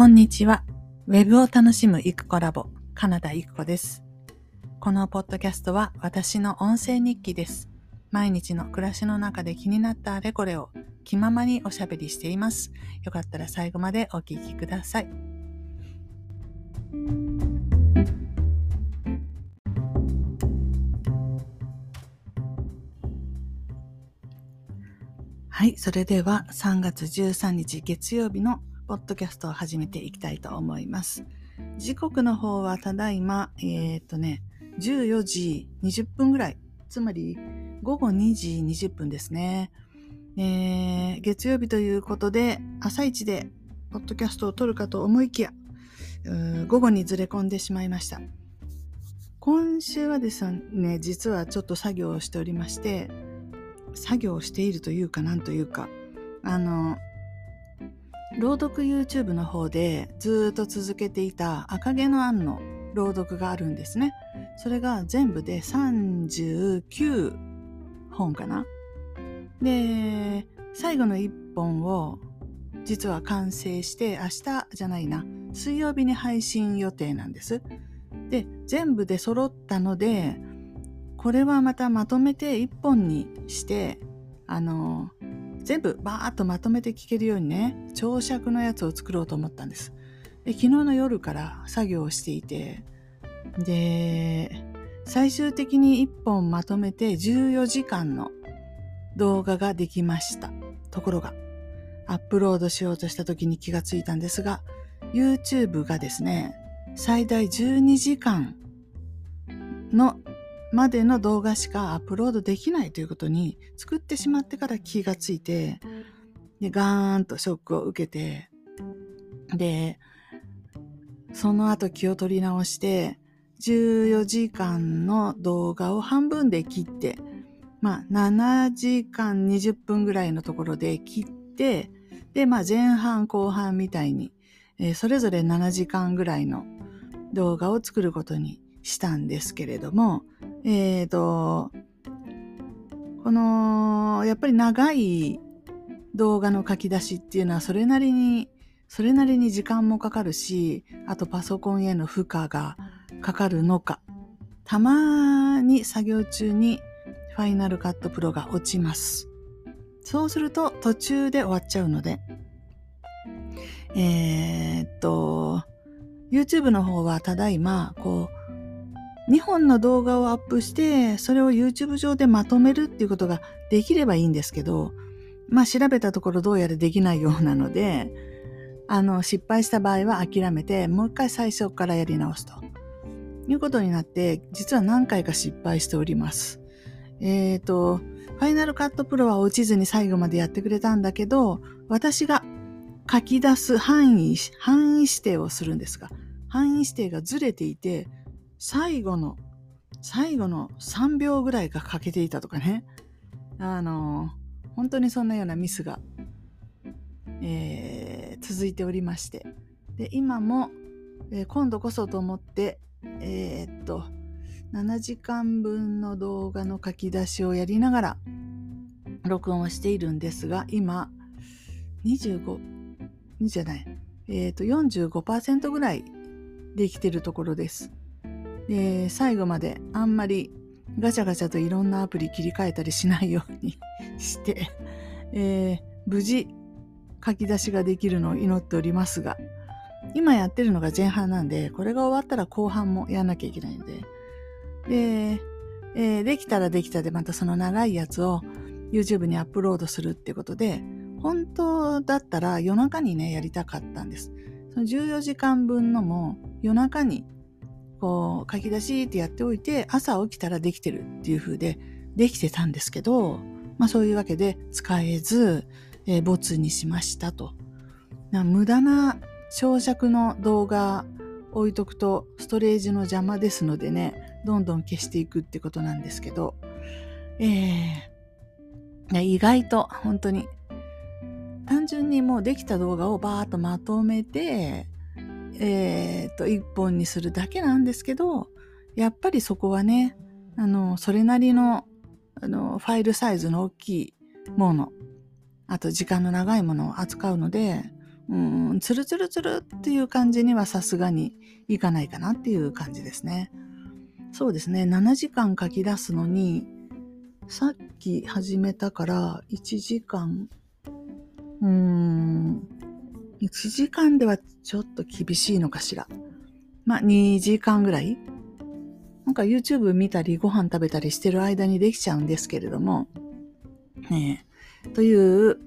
こんにちは。ウェブを楽しむイクコラボ、カナダイクコです。このポッドキャストは私の音声日記です。毎日の暮らしの中で気になったあれこれを気ままにおしゃべりしています。よかったら最後までお聞きください。はい、それでは3月13日月曜日のポッドキャストを始めていきたいと思います。時刻の方はただいま、えっ、とね、14時20分ぐらい、つまり午後2時20分ですね。えー、月曜日ということで、朝一でポッドキャストを撮るかと思いきや、午後にずれ込んでしまいました。今週はですね、実はちょっと作業をしておりまして、作業をしているというかなんというか、あの、朗読 YouTube の方でずっと続けていた赤毛のアンの朗読があるんですね。それが全部で39本かな。で、最後の1本を実は完成して明日じゃないな、水曜日に配信予定なんです。で、全部で揃ったので、これはまたまとめて1本にして、あの、全部バーッとまとめて聞けるようにね長尺のやつを作ろうと思ったんです。で昨日の夜から作業をしていてで最終的に1本まとめて14時間の動画ができました。ところがアップロードしようとした時に気がついたんですが YouTube がですね最大12時間のまでの動画しかアップロードできないということに作ってしまってから気がついて、で、ガーンとショックを受けて、で、その後気を取り直して、14時間の動画を半分で切って、まあ、7時間20分ぐらいのところで切って、で、まあ、前半後半みたいに、えー、それぞれ7時間ぐらいの動画を作ることにしたんですけれども、えっ、ー、と、この、やっぱり長い動画の書き出しっていうのはそれなりに、それなりに時間もかかるし、あとパソコンへの負荷がかかるのか、たまに作業中にファイナルカットプロが落ちます。そうすると途中で終わっちゃうので、えー、っと、YouTube の方はただいま、こう、2本の動画をアップして、それを YouTube 上でまとめるっていうことができればいいんですけど、まあ調べたところどうやらできないようなので、あの、失敗した場合は諦めて、もう一回最初からやり直すと。いうことになって、実は何回か失敗しております。えっ、ー、と、ファイナルカットプロは落ちずに最後までやってくれたんだけど、私が書き出す範囲、範囲指定をするんですが、範囲指定がずれていて、最後の、最後の3秒ぐらいが欠けていたとかね。あの、本当にそんなようなミスが、えー、続いておりまして。で、今も、えー、今度こそと思って、えー、っと、7時間分の動画の書き出しをやりながら、録音をしているんですが、今、25、じゃない、えっ、と、45%ぐらいできてるところです。で最後まであんまりガチャガチャといろんなアプリ切り替えたりしないように して、えー、無事書き出しができるのを祈っておりますが今やってるのが前半なんでこれが終わったら後半もやんなきゃいけないので。で、えー、できたらできたでまたその長いやつを YouTube にアップロードするってことで本当だったら夜中にねやりたかったんです。その14時間分のも夜中にこう書き出しってやっておいて朝起きたらできてるっていう風でできてたんですけど、まあそういうわけで使えず、えー、没にしましたと。無駄な長尺の動画置いとくとストレージの邪魔ですのでね、どんどん消していくってことなんですけど、えー、意外と本当に単純にもうできた動画をバーッとまとめて、えー、と、一本にするだけなんですけど、やっぱりそこはね、あの、それなりの、あの、ファイルサイズの大きいもの、あと時間の長いものを扱うので、うん、ツルツルツルっていう感じにはさすがにいかないかなっていう感じですね。そうですね。7時間書き出すのに、さっき始めたから1時間、うん、1時間ではちょっと厳しいのかしら。まあ、2時間ぐらいなんか YouTube 見たりご飯食べたりしてる間にできちゃうんですけれども、ねえという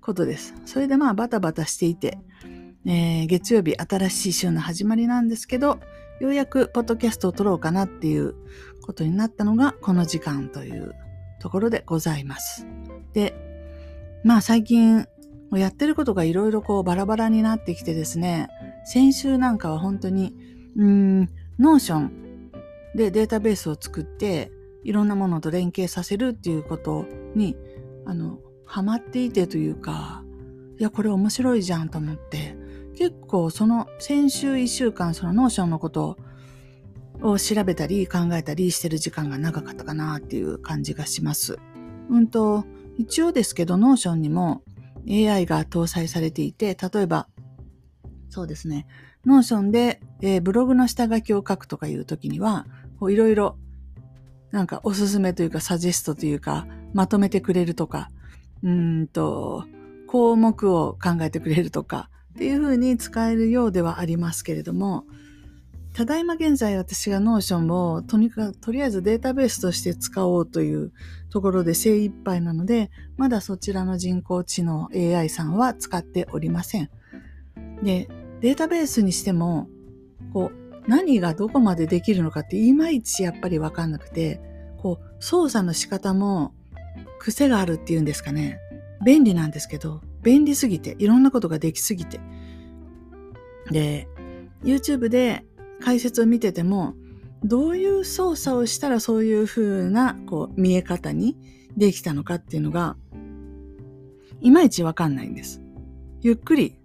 ことです。それでまあバタバタしていて、えー、月曜日新しい週の始まりなんですけど、ようやくポッドキャストを撮ろうかなっていうことになったのがこの時間というところでございます。で、まあ最近やってることがいろいろこうバラバラになってきてですね、先週なんかは本当に、うん、 Notion でデータベースを作っていろんなものと連携させるっていうことに、あの、ハマっていてというか、いや、これ面白いじゃんと思って、結構その先週一週間その Notion のことを調べたり考えたりしてる時間が長かったかなっていう感じがします。うんと、一応ですけど Notion にも AI が搭載されていて、例えば、そうですね、 Notion で、えー、ブログの下書きを書くとかいう時には、いろいろなんかおすすめというかサジェストというかまとめてくれるとか、うんと、項目を考えてくれるとかっていうふうに使えるようではありますけれども、ただいま現在私が Notion をとにかくとりあえずデータベースとして使おうというところで精一杯なので、まだそちらの人工知能 AI さんは使っておりません。で、データベースにしても、こう、何がどこまでできるのかっていまいちやっぱりわかんなくて、こう、操作の仕方も癖があるっていうんですかね。便利なんですけど、便利すぎて、いろんなことができすぎて。で、YouTube で解説を見てても、どういう操作をしたらそういう風なこう見え方にできたのかっていうのが、いまいちわかんないんです。ゆっくり、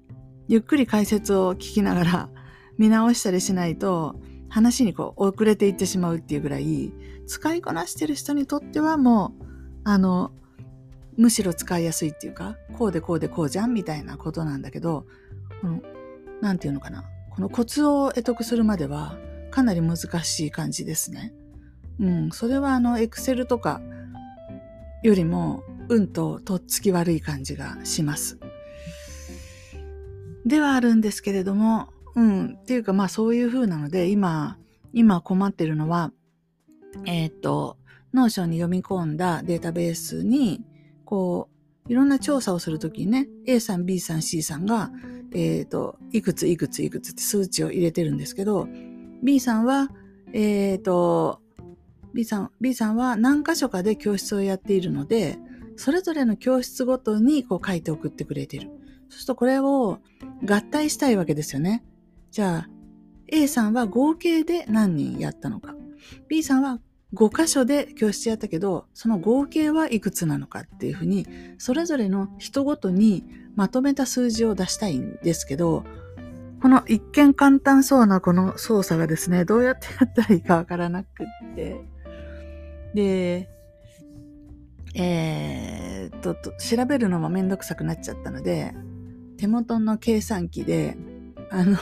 ゆっくり解説を聞きながら見直したりしないと、話にこう遅れていってしまうっていうぐらい、使いこなしてる人にとってはもう、あの、むしろ使いやすいっていうか、こうでこうでこうじゃんみたいなことなんだけど、この、なんていうのかな。このコツを会得するまではかなり難しい感じですね。うん、それはあの、 Excel とかよりも、うんととっつき悪い感じがします。ではあるんですけれども、うん、っていうかまあそういう風なので、今、今困ってるのは、えっ、と、 Notion に読み込んだデータベースに、こう、いろんな調査をするときにね、A さん、B さん、C さんが、えっ、ー、と、いくついくついくつって数値を入れてるんですけど、B さんは、えっ、ー、と、B さん、B さんは何箇所かで教室をやっているので、それぞれの教室ごとにこう書いて送ってくれてる。そうするとこれを合体したいわけですよね。じゃあ、A さんは合計で何人やったのか。B さんは5箇所で教室やったけど、その合計はいくつなのかっていうふうに、それぞれの人ごとにまとめた数字を出したいんですけど、この一見簡単そうなこの操作がですね、どうやってやったらいいかわからなくって。で、えー、っと、調べるのもめんどくさくなっちゃったので、手元の計算機で、あの、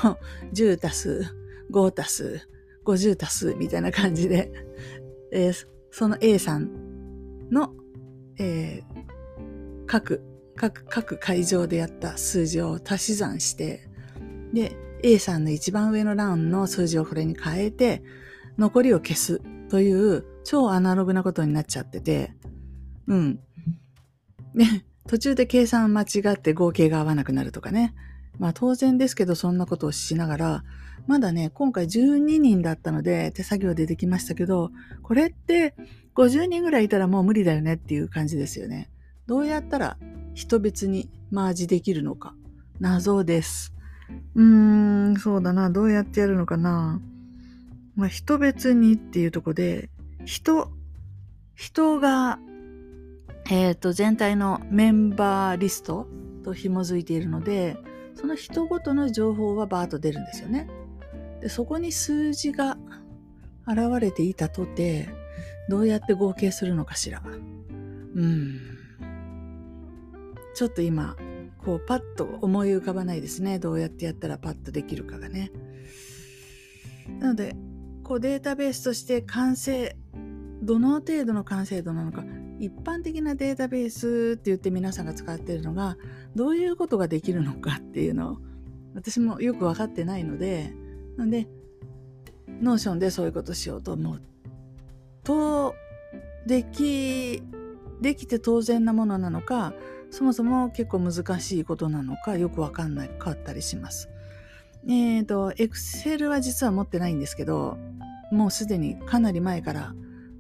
10足す5足す50足すみたいな感じでえー、その A さんの、えー、各、各、各会場でやった数字を足し算して、で、A さんの一番上の欄の数字をこれに変えて、残りを消すという超アナログなことになっちゃってて、うん。ね、途中で計算間違って合計が合わなくなるとかね。まあ当然ですけどそんなことをしながら、まだね、今回12人だったので手作業でできましたけど、これって50人ぐらいいたらもう無理だよねっていう感じですよね。どうやったら人別にマージできるのか。謎です。うーん、そうだな。どうやってやるのかな。まあ、人別にっていうとこで、人、人が、えっ、ー、と、全体のメンバーリストと紐づいているので、その人ごとの情報はバーッと出るんですよね。でそこに数字が現れていたとて、どうやって合計するのかしら。うん。ちょっと今、こうパッと思い浮かばないですねどうやってやったらパッとできるかがねなのでこうデータベースとして完成どの程度の完成度なのか一般的なデータベースって言って皆さんが使ってるのがどういうことができるのかっていうのを私もよく分かってないのでなんで Notion でそういうことしようと思うとできできて当然なものなのかそもそも結構難しいことなのかよく分かんないかったりします。えっ、ー、と、Excel は実は持ってないんですけど、もうすでにかなり前から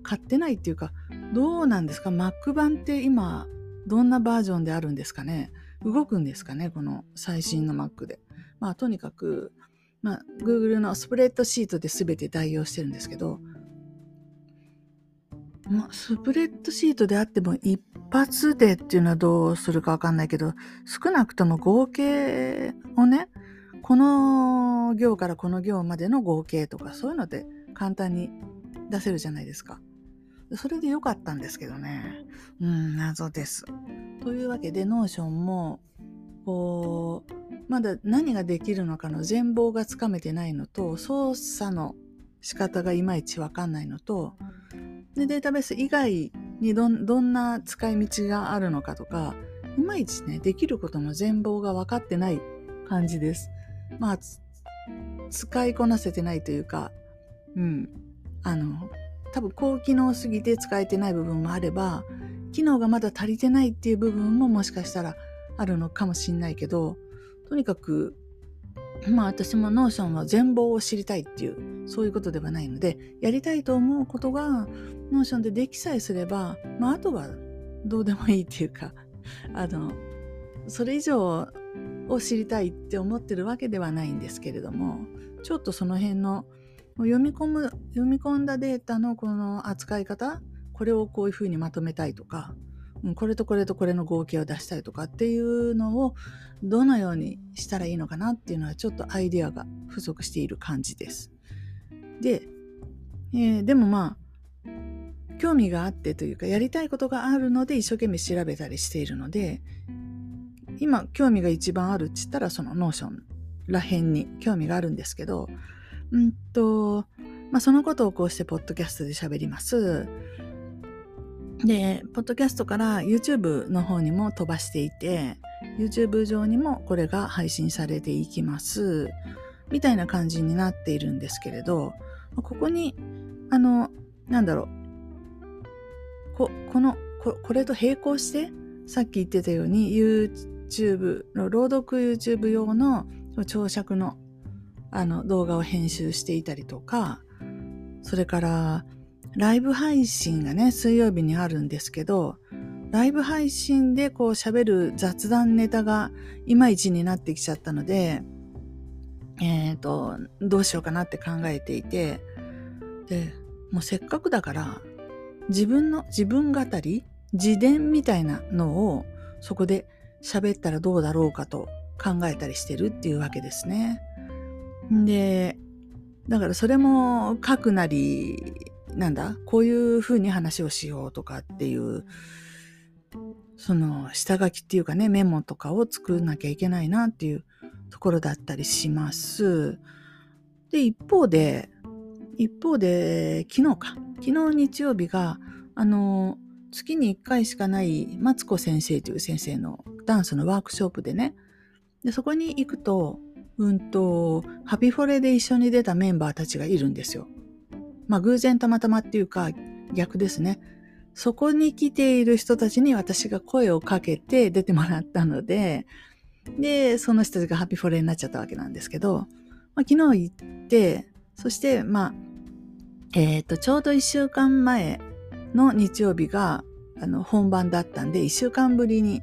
買ってないっていうか、どうなんですか ?Mac 版って今、どんなバージョンであるんですかね？動くんですかね？この最新の Mac で。まあ、とにかく、まあ、Google のスプレッドシートで全て代用してるんですけど、まあ、スプレッドシートであっても一発でっていうのはどうするかわかんないけど、少なくとも合計をね、この行からこの行までの合計とかそういうので簡単に出せるじゃないですか。それで良かったんですけどね。うん、謎です。というわけで、 Notion も、こう、まだ何ができるのかの全貌がつかめてないのと、操作の仕方がいまいちわかんないのと、で、データベース以外にどどんな使い道があるのかとか、いまいちね、できることの全貌が分かってない感じです。まあ、使いこなせてないというか、うん、あの、多分高機能すぎて使えてない部分もあれば機能がまだ足りてないっていう部分ももしかしたらあるのかもしんないけどとにかくまあ私も Notion は全貌を知りたいっていうそういうことではないのでやりたいと思うことがNotion でできさえすればまああとはどうでもいいっていうか あのそれ以上を知りたいって思ってるわけではないんですけれどもちょっとその辺の読み込む読み込んだデータのこの扱い方これをこういうふうにまとめたいとかこれとこれとこれの合計を出したいとかっていうのをどのようにしたらいいのかなっていうのはちょっとアイデアが不足している感じです。で、えー、でもまあ興味があってというかやりたいことがあるので一生懸命調べたりしているので今興味が一番あるっつったらその Notion らへんに興味があるんですけどうんと、まあ、そのことをこうしてポッドキャストで喋ります。で、ポッドキャストから YouTube の方にも飛ばしていて、YouTube 上にもこれが配信されていきます。みたいな感じになっているんですけれど、ここに、あの、なんだろう、ここのこ、これと並行して、さっき言ってたように YouTube の朗読 YouTube 用の長尺のあの動画を編集していたりとか、それからライブ配信がね、水曜日にあるんですけど、ライブ配信でこう喋る雑談ネタがいまいちになってきちゃったので、えっ、ー、と、どうしようかなって考えていて、で、もうせっかくだから、自分の、自分語り、自伝みたいなのをそこで喋ったらどうだろうかと考えたりしてるっていうわけですね。で、だからそれも書くなり、なんだ、こういうふうに話をしようとかっていう、その下書きっていうかね、メモとかを作んなきゃいけないなっていうところだったりします。で、一方で、一方で、昨日か、昨日日曜日が、あの、月に1回しかないマツコ先生という先生のダンスのワークショップでね、でそこに行くと、うんと、ハピフォレで一緒に出たメンバーたちがいるんですよ。まあ偶然たまたまっていうか逆ですね。そこに来ている人たちに私が声をかけて出てもらったので、で、その人たちがハピーフォレになっちゃったわけなんですけど、まあ、昨日行って、そしてまあ、えっ、ー、と、ちょうど一週間前の日曜日があの本番だったんで、一週間ぶりに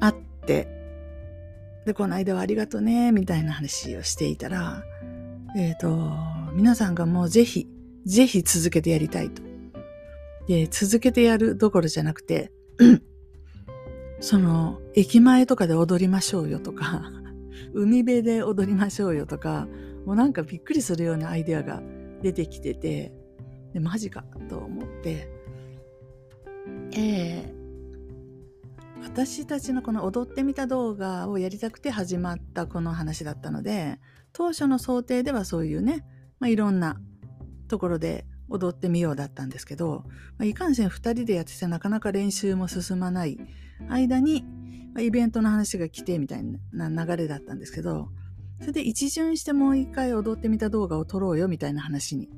会って、で、この間はありがとね、みたいな話をしていたら、えっ、ー、と、皆さんがもうぜひ、ぜひ続けてやりたいと。で、続けてやるどころじゃなくて、その、駅前とかで踊りましょうよとか、海辺で踊りましょうよとか、もうなんかびっくりするようなアイデアが出てきてて、で、マジかと思って、えー、私たちのこの踊ってみた動画をやりたくて始まったこの話だったので当初の想定ではそういうね、まあ、いろんなところで踊ってみようだったんですけど、まあ、いかんせん2人でやっててなかなか練習も進まない間に、まあ、イベントの話が来てみたいな流れだったんですけどそれで一巡してもう一回踊ってみた動画を撮ろうよみたいな話に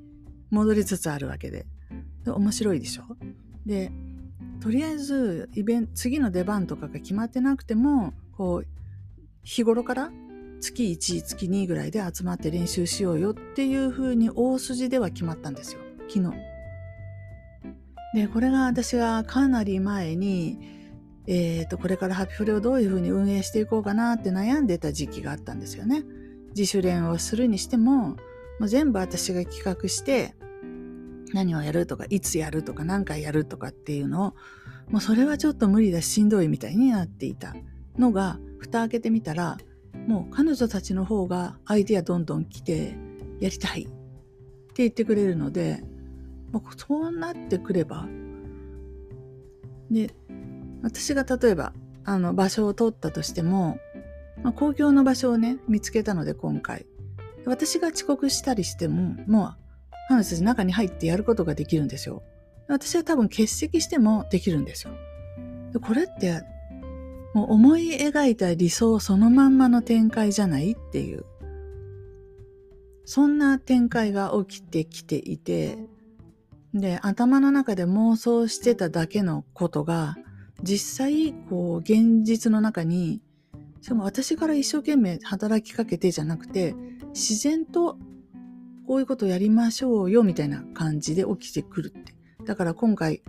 戻りつつあるわけでで面白いでしょ？でとりあえずイベン次の出番とかが決まってなくてもこう日頃から月1月2ぐらいで集まって練習しようよっていう風に大筋では決まったんですよ昨日。でこれが私がかなり前に、えーと、これからハピフレをどういう風に運営していこうかなって悩んでた時期があったんですよね。自主練をするにしてももう全部私が企画して何をやるとかいつやるとか何回やるとかっていうのをもうそれはちょっと無理だししんどいみたいになっていたのが蓋開けてみたらもう彼女たちの方がアイディアどんどん来てやりたい。って言ってくれるのでもうそうなってくればで私が例えばあの場所を取ったとしても、まあ、公共の場所をね見つけたので今回。私が遅刻したりしてももう彼女たち中に入ってやることができるんですよ。私は多分欠席してもできるんですよ。これってもう思い描いた理想そのまんまの展開じゃないっていう。そんな展開が起きてきていて、で、頭の中で妄想してただけのことが、実際、こう、現実の中に、しかも私から一生懸命働きかけてじゃなくて、自然とこういうことをやりましょうよみたいな感じで起きてくるって。だから今回、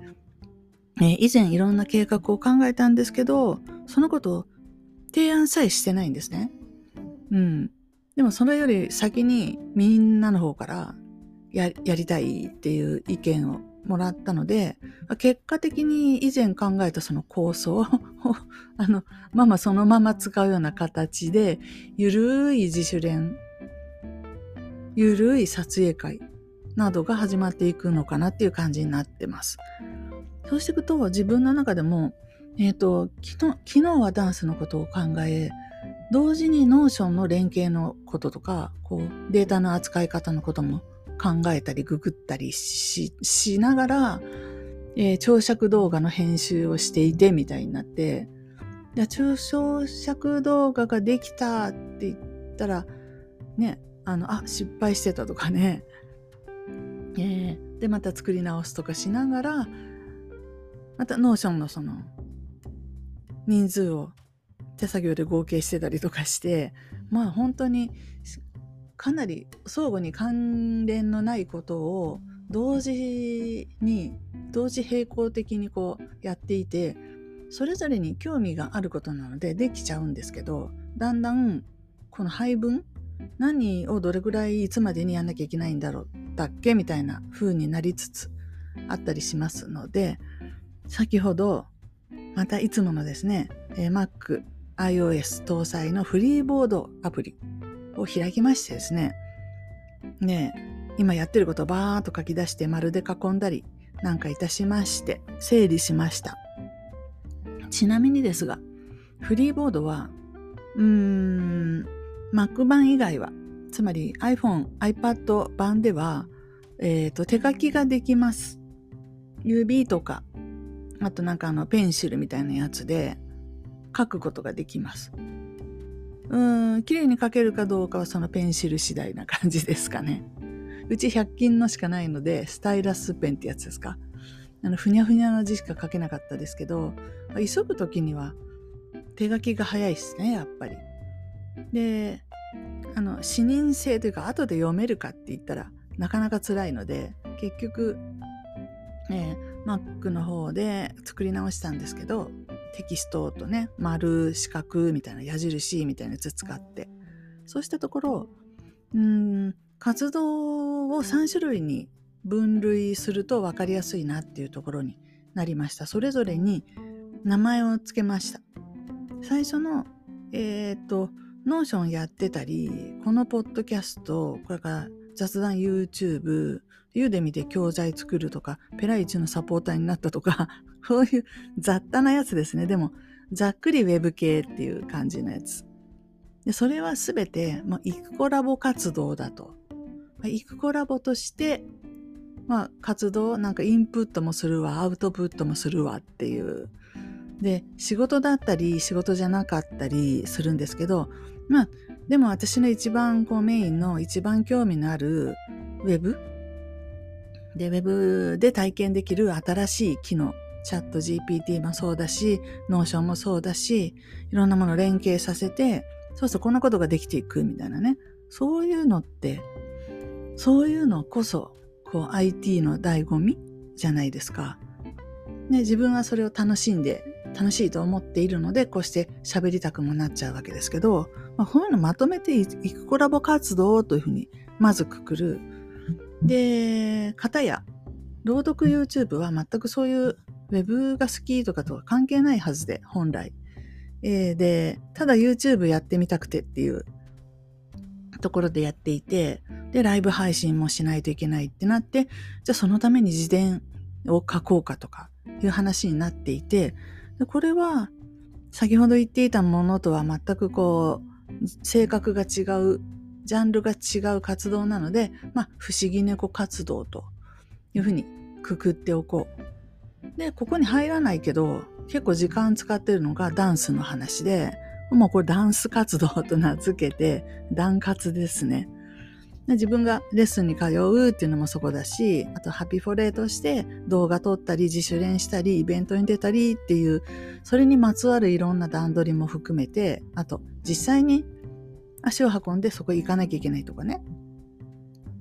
えー、以前いろんな計画を考えたんですけど、そのことを提案さえしてないんですね。うん。でもそれより先にみんなの方からややりたいっていう意見をもらったので、結果的に以前考えたその構想を あの、ままそのまま使うような形で、ゆるい自主練、ゆるい撮影会などが始まっていくのかなっていう感じになってます。そうしていくと自分の中でもえっ、ー、と昨日、はダンスのことを考え、同時に Notion の連携のこととか、こう、データの扱い方のことも考えたり、ググったりし、しながら、えー、長尺動画の編集をしていてみたいになって、長尺動画ができたって言ったら、ね、あの、あ、失敗してたとかね、えー、で、また作り直すとかしながら、また Notion のその人数を手作業で合計してたりとかしてまあ本当にかなり相互に関連のないことを同時に同時並行的にこうやっていてそれぞれに興味があることなのでできちゃうんですけどだんだんこの配分何をどれぐらいいつまでにやんなきゃいけないんだろうだっけみたいな風になりつつあったりしますので先ほどまたいつものですね、え、Mac、iOS 搭載のフリーボードアプリを開きましてですね、ね今やってることをバーっと書き出して丸で囲んだりなんかいたしまして整理しました。ちなみにですが、フリーボードは、うーん、Mac 版以外は、つまり iPhone、iPad 版では、えっ、ー、と、手書きができます。指とかあとなんかあのペンシルみたいなやつで書くことができます。うーん、綺麗に書けるかどうかはそのペンシル次第な感じですかね。うち100均のしかないので、スタイラスペンってやつですか。あの、ふにゃふにゃの字しか書けなかったですけど、急ぐ時には手書きが早いですね、やっぱり。で、あの、視認性というか、後で読めるかって言ったらなかなか辛いので、結局、えー Mac の方で作り直したんですけどテキストとね丸四角みたいな矢印みたいなやつ使って。そうしたところうん活動を3種類に分類すると分かりやすいなっていうところになりました。それぞれに名前を付けました。最初のえっ、と Notion やってたりこのポッドキャストこれから雑談 YouTube ユーデミで教材作るとか、ペライチのサポーターになったとか、そういう雑多なやつですね。でも、ざっくりウェブ系っていう感じのやつ。でそれはすべて、まあ、イクコラボ活動だと。まあ、イクコラボとして、まあ、活動、なんかインプットもするわ、アウトプットもするわっていう。で、仕事だったり、仕事じゃなかったりするんですけど、まあ、でも私の一番こうメインの一番興味のあるウェブ？で、ウェブで体験できる新しい機能、 ChatGPT もそうだし、 Notion もそうだし、いろんなもの連携させて、そうそうこんなことができていくみたいなね。そういうのって、そういうのこそ、こう IT の醍醐味じゃないですか。ね、自分はそれを楽しんで、楽しいと思っているので、こうして喋りたくもなっちゃうわけですけど、まあ、こういうのまとめていくコラボ活動というふうにまずくくる。で、方や、朗読 YouTube は全くそういうウェブが好きとかとは関係ないはずで、本来。えー、で、ただ YouTube やってみたくてっていうところでやっていて、で、ライブ配信もしないといけないってなって、じゃあそのために自伝を書こうかとかいう話になっていて、でこれは先ほど言っていたものとは全くこう、性格が違う、ジャンルが違う活動なので、まあ、不思議猫活動というふうにくくっておこう。で、ここに入らないけど、結構時間使ってるのがダンスの話で、もうこれダンス活動と名付けて、ダン活ですね。自分がレッスンに通うっていうのもそこだし、あとハピフォレーとして動画撮ったり自主練したりイベントに出たりっていう、それにまつわるいろんな段取りも含めて、あと実際に足を運んでそこ行かなきゃいけないとかね。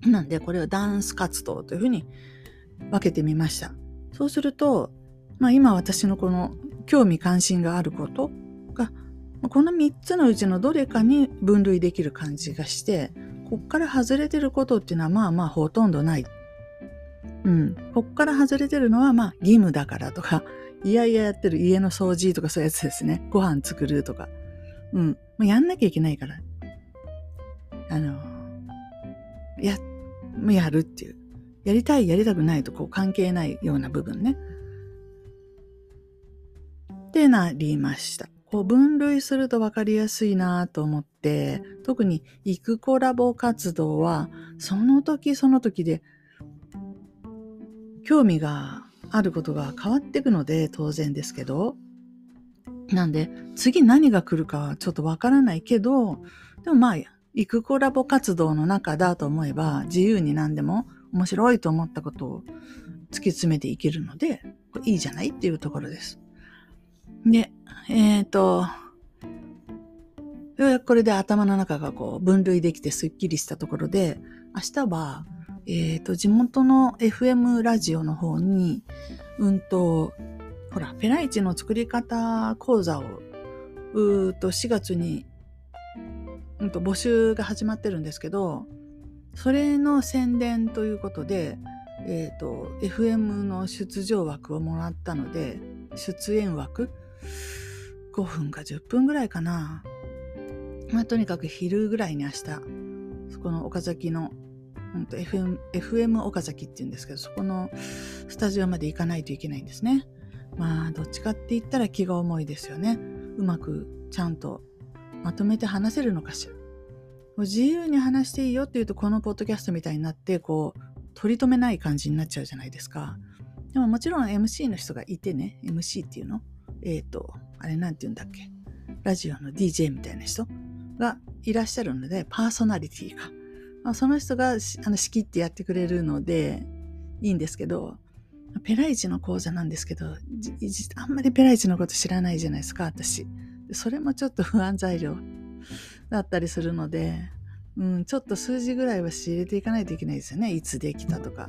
なんでこれをダンス活動というふうに分けてみました。そうすると、まあ、今私のこの興味関心があることがこの3つのうちのどれかに分類できる感じがしてこっから外れてることっていうのはまあまあほとんどない。うん。こっから外れてるのはまあ義務だからとか、いやいややってる家の掃除とかそういうやつですね。ご飯作るとか。うん。もうやんなきゃいけないから。あの、や、もうやるっていう。やりたい、やりたくないとこう関係ないような部分ね。ってなりました。こう分類すると分かりやすいなと思って、特に行くコラボ活動は、その時その時で興味があることが変わっていくので当然ですけど、なんで次何が来るかはちょっと分からないけど、でもまあ、行くコラボ活動の中だと思えば自由に何でも面白いと思ったことを突き詰めていけるので、いいじゃないっていうところです。で、えっ、ー、と、ようやくこれで頭の中がこう分類できてスッキリしたところで、明日は、えっ、ー、と、地元の FM ラジオの方に、うんと、ほら、ペライチの作り方講座を、うーと、4月に、うんと、募集が始まってるんですけど、それの宣伝ということで、えっ、ー、と、FM の出場枠をもらったので、出演枠5分か10分ぐらいかな。まあ、とにかく昼ぐらいに明日、そこの岡崎の、うん FM、FM 岡崎って言うんですけど、そこのスタジオまで行かないといけないんですね。まあ、どっちかって言ったら気が重いですよね。うまくちゃんとまとめて話せるのかしら。自由に話していいよっていうと、このポッドキャストみたいになって、こう、取り留めない感じになっちゃうじゃないですか。でももちろん MC の人がいてね、MC っていうの？えっ、ー、と、あれなんて言うんだっけ？ラジオの DJ みたいな人？がいらっしゃるので、パーソナリティが。まあ、その人があの仕切ってやってくれるのでいいんですけど、ペライチの講座なんですけど、あんまりペライチのこと知らないじゃないですか、私。それもちょっと不安材料だったりするので、うん、ちょっと数字ぐらいは仕入れていかないといけないですよね。いつできたとか、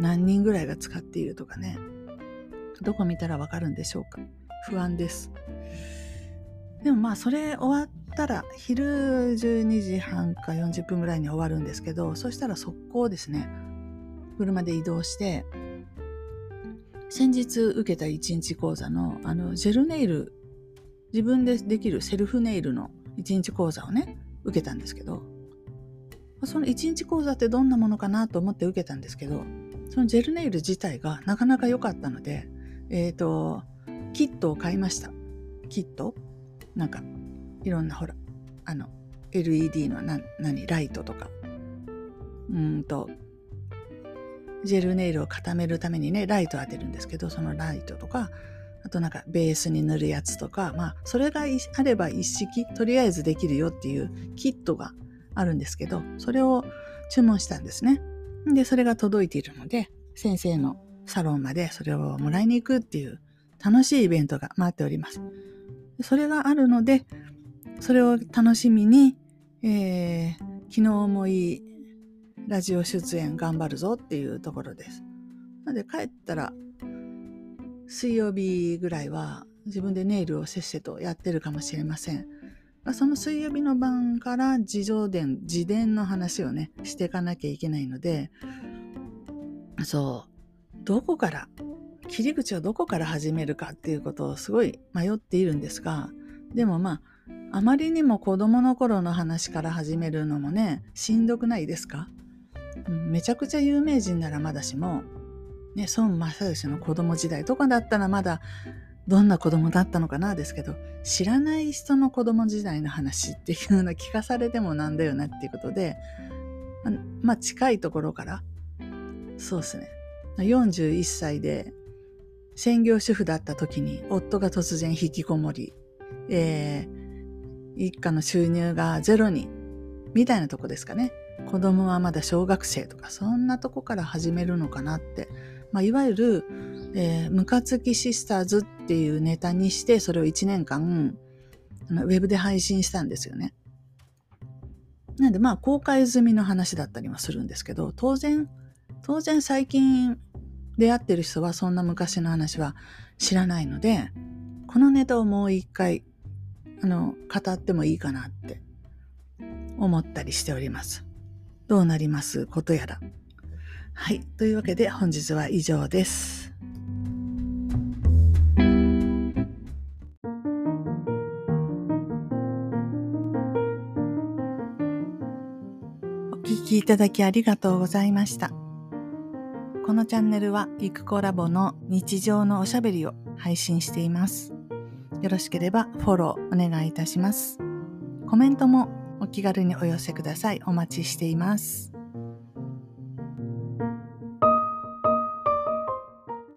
何人ぐらいが使っているとかね。どこ見たらわかるんでしょうか。不安です。でもまあそれ終わったら昼12時半か40分ぐらいに終わるんですけどそしたら速攻ですね車で移動して先日受けた1日講座のあのジェルネイル自分でできるセルフネイルの1日講座をね受けたんですけどその1日講座ってどんなものかなと思って受けたんですけどそのジェルネイル自体がなかなか良かったのでえっ、ー、とキットを買いました。キット？なんかいろんなほらあの LED のな何？ライトとか。うんとジェルネイルを固めるためにねライト当てるんですけどそのライトとかあとなんかベースに塗るやつとかまあそれがあれば一式とりあえずできるよっていうキットがあるんですけどそれを注文したんですね。でそれが届いているので先生のサロンまでそれをもらいに行くっていう楽しいイベントが待っておりますそれがあるのでそれを楽しみに、えー、昨日もいいラジオ出演頑張るぞっていうところです。なので帰ったら水曜日ぐらいは自分でネイルをせっせとやってるかもしれません。その水曜日の晩から自助伝、自伝の話をね、していかなきゃいけないので、そう、どこから、切り口をどこから始めるかっていうことをすごい迷っているんですが、でもまあ、あまりにも子供の頃の話から始めるのもね、しんどくないですか？めちゃくちゃ有名人ならまだしも、ね、孫正義の子供時代とかだったらまだどんな子供だったのかなですけど知らない人の子供時代の話っていうの聞かされてもなんだよなっていうことでまあ近いところからそうですね。41歳で専業主婦だった時に夫が突然引きこもり、えー、一家の収入がゼロにみたいなとこですかね子供はまだ小学生とかそんなとこから始めるのかなって、まあ、いわゆる、えー、ムカつきシスターズっていうネタにしてそれを1年間ウェブで配信したんですよね。なんでまあ公開済みの話だったりはするんですけど当然当然最近出会ってる人はそんな昔の話は知らないのでこのネタをもう一回あの語ってもいいかなって思ったりしております。どうなります？ことやら。はい。というわけで本日は以上です。お聞きいただきありがとうございました。このチャンネルはイクコラボの日常のおしゃべりを配信しています。よろしければフォローお願いいたします。コメントもお気軽にお寄せください。お待ちしています。